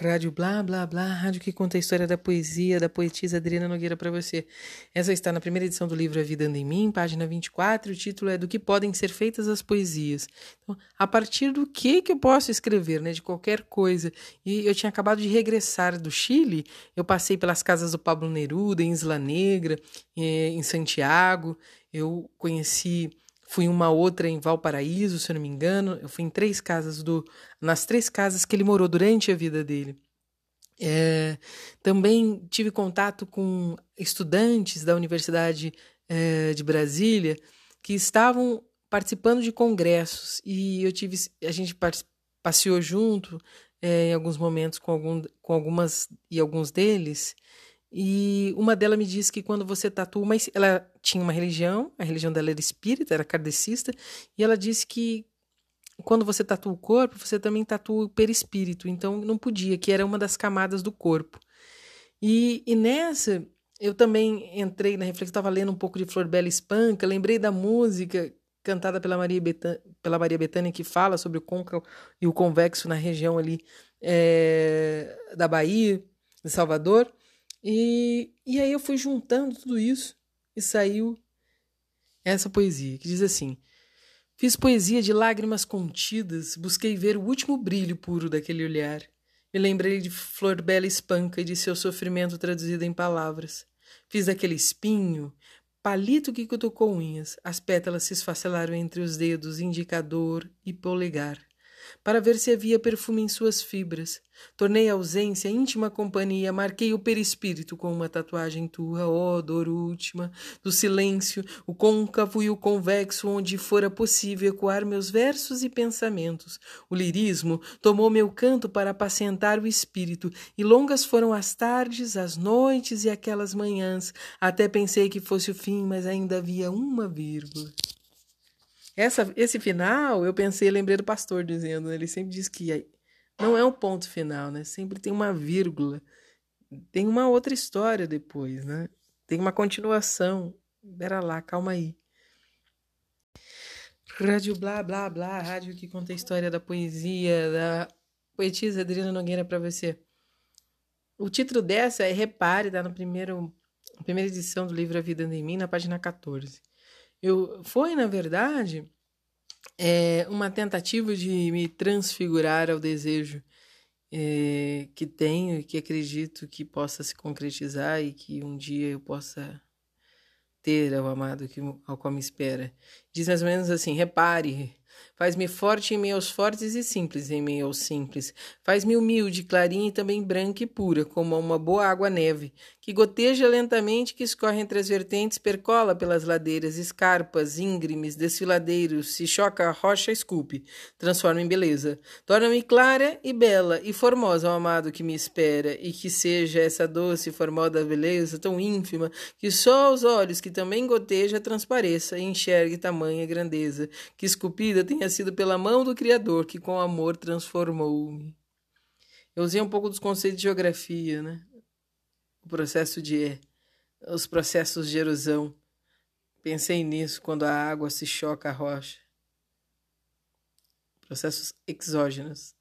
Rádio Blá Blá Blá, rádio que conta a história da poesia da poetisa Adriana Nogueira para você. Essa está na primeira edição do livro A Vida Anda em Mim, página 24. O título é Do que podem ser feitas as poesias. Então, a partir do que que eu posso escrever, né? De qualquer coisa. E eu tinha acabado de regressar do Chile. Eu passei pelas casas do Pablo Neruda, em Isla Negra, eh, em Santiago. Eu conheci Fui uma outra em Valparaíso, se eu não me engano. Eu fui em três casas do, nas três casas que ele morou durante a vida dele. É, também tive contato com estudantes da Universidade é, de Brasília que estavam participando de congressos e eu tive a gente passeou junto é, em alguns momentos com, algum, com algumas e alguns deles e uma delas me disse que quando você tatua, mas ela tinha uma religião, a religião dela era espírita, era kardecista, e ela disse que quando você tatua o corpo, você também tatua o perispírito, então não podia, que era uma das camadas do corpo. E, e nessa, eu também entrei na reflexão, estava lendo um pouco de Flor Bela Espanca, lembrei da música cantada pela Maria, Betânia, pela Maria Bethânia que fala sobre o côncavo e o convexo na região ali é, da Bahia, de Salvador. E, e aí eu fui juntando tudo isso e saiu essa poesia, que diz assim: Fiz poesia de lágrimas contidas, busquei ver o último brilho puro daquele olhar. Me lembrei de Flor Bela Espanca e de seu sofrimento traduzido em palavras. Fiz daquele espinho, palito que cutucou unhas, as pétalas se esfacelaram entre os dedos indicador e polegar para ver se havia perfume em suas fibras. Tornei a ausência íntima companhia, marquei o perispírito com uma tatuagem tua, ó oh, dor última, do silêncio, o côncavo e o convexo, onde fora possível ecoar meus versos e pensamentos. O lirismo tomou meu canto para apacentar o espírito, e longas foram as tardes, as noites e aquelas manhãs, até pensei que fosse o fim, mas ainda havia uma vírgula. Essa, esse final, eu pensei, lembrei do pastor dizendo, né? ele sempre diz que não é um ponto final, né? Sempre tem uma vírgula, tem uma outra história depois, né? Tem uma continuação. Pera lá, calma aí. Rádio Blá Blá Blá, rádio que conta a história da poesia, da poetisa Adriana Nogueira para você. O título dessa é Repare, tá no primeiro, primeira edição do livro A Vida em Mim, na página 14. Eu, foi, na verdade, é, uma tentativa de me transfigurar ao desejo é, que tenho e que acredito que possa se concretizar e que um dia eu possa ter ao amado que, ao qual me espera. Diz mais ou menos assim: repare, Faz-me forte em meio aos fortes e simples em meio aos simples. Faz-me humilde, clarinha e também branca e pura, como uma boa água-neve, que goteja lentamente, que escorre entre as vertentes, percola pelas ladeiras, escarpas, íngremes, desfiladeiros, se choca a rocha, esculpe, transforma em beleza. Torna-me clara e bela e formosa, ao amado que me espera, e que seja essa doce e formosa beleza tão ínfima, que só aos olhos que também goteja transpareça e enxergue tamanha grandeza, que esculpida tenha sido pela mão do Criador que com amor transformou-me. Eu usei um pouco dos conceitos de geografia, né? O processo de. os processos de erosão. Pensei nisso quando a água se choca a rocha. Processos exógenos.